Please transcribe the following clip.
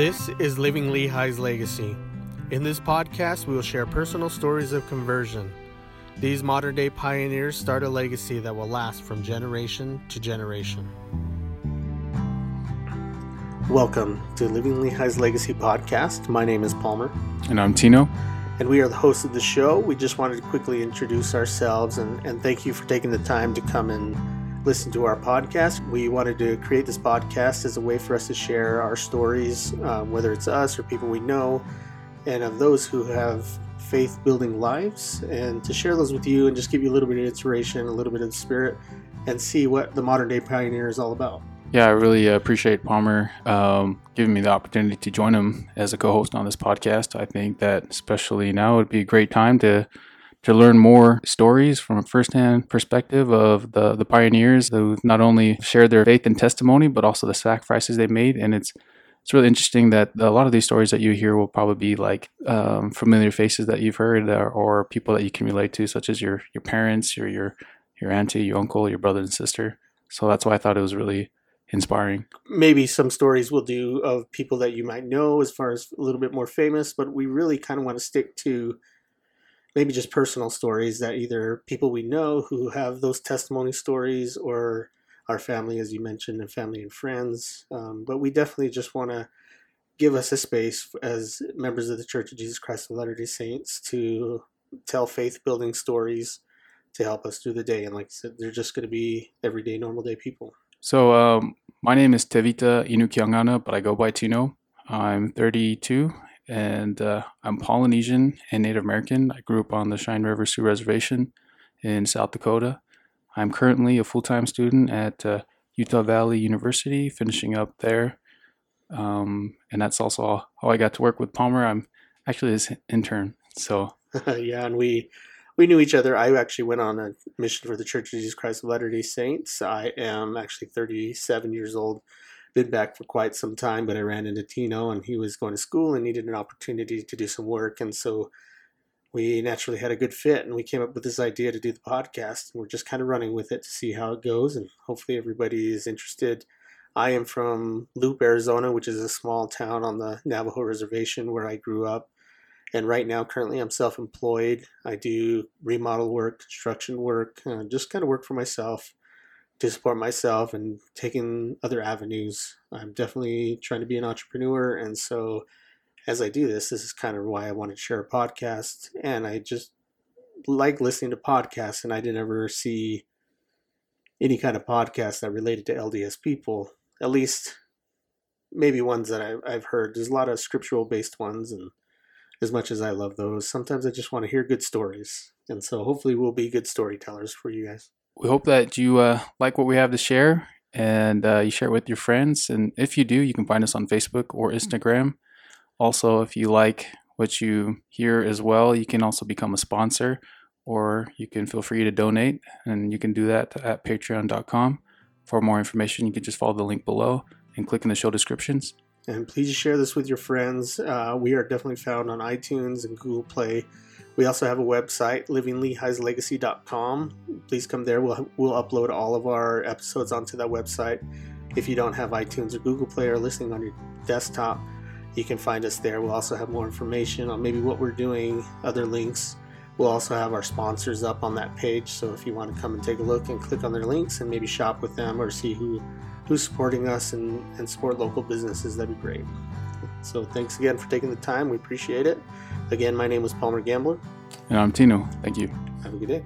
This is Living Lehi's Legacy. In this podcast, we will share personal stories of conversion. These modern day pioneers start a legacy that will last from generation to generation. Welcome to Living Lehi's Legacy podcast. My name is Palmer. And I'm Tino. And we are the hosts of the show. We just wanted to quickly introduce ourselves and, and thank you for taking the time to come and listen to our podcast. We wanted to create this podcast as a way for us to share our stories, um, whether it's us or people we know, and of those who have faith building lives, and to share those with you and just give you a little bit of inspiration, a little bit of spirit, and see what the modern day pioneer is all about. Yeah, I really appreciate Palmer um, giving me the opportunity to join him as a co host on this podcast. I think that, especially now, would be a great time to to learn more stories from a firsthand perspective of the, the pioneers who not only shared their faith and testimony, but also the sacrifices they made. And it's it's really interesting that a lot of these stories that you hear will probably be like um, familiar faces that you've heard or, or, people that you can relate to, such as your your parents, your your your auntie, your uncle, your brother and sister. So that's why I thought it was really inspiring. Maybe some stories we'll do of people that you might know as far as a little bit more famous, but we really kind of want to stick to maybe just personal stories that either people we know who have those testimony stories or our family, as you mentioned, and family and friends. Um, but we definitely just want to give us a space as members of the Church of Jesus Christ of Latter day Saints to tell faith building stories to help us through the day. And like I said, they're just going to be everyday, normal day people. So, um, my name is Tevita Inukiangana, but I go by Tino. I'm 32 and uh, I'm Polynesian and Native American. I grew up on the Cheyenne River Sioux Reservation in South Dakota. I'm currently a full time student at uh, Utah Valley University, finishing up there. Um, and that's also how I got to work with Palmer. I'm actually his intern. So, yeah, and we we knew each other. I actually went on a mission for the Church of Jesus Christ of Latter day Saints. I am actually 37 years old been back for quite some time, but I ran into Tino and he was going to school and needed an opportunity to do some work. And so we naturally had a good fit and we came up with this idea to do the podcast. And we're just kind of running with it to see how it goes. And hopefully everybody is interested. I am from Leupp, Arizona, which is a small town on the Navajo reservation where I grew up. And right now, currently, I'm self employed. I do remodel work, construction work, uh, just kind of work for myself to support myself and taking other avenues. I'm definitely trying to be an entrepreneur. And so as I do this, this is kind of why I wanted to share a podcast. And I just like listening to podcasts, and I didn't ever see any kind of podcast that related to LDS people, at least maybe ones that I've, I've heard. There's a lot of scriptural based ones, and as much as I love those, sometimes I just want to hear good stories. And so hopefully we'll be good storytellers for you guys we hope that you uh, like what we have to share and uh, you share it with your friends. And if you do, you can find us on Facebook or Instagram. Also, if you like what you hear as well, you can also become a sponsor or you can feel free to donate. And you can do that at patreon.com. For more information, you can just follow the link below and click in the show descriptions. And please share this with your friends. Uh, we are definitely found on iTunes and Google Play. We also have a website, livinglehislegacy.com. Please come there. We'll, we'll upload all of our episodes onto that website. If you don't have iTunes or Google Play or listening on your desktop, you can find us there. We'll also have more information on maybe what we're doing, other links. We'll also have our sponsors up on that page. So if you want to come and take a look and click on their links and maybe shop with them or see who who's supporting us and, and support local businesses, that'd be great. So thanks again for taking the time. We appreciate it. Again, my name was Palmer Gambler. And I'm Tino. Thank you. Have a good day.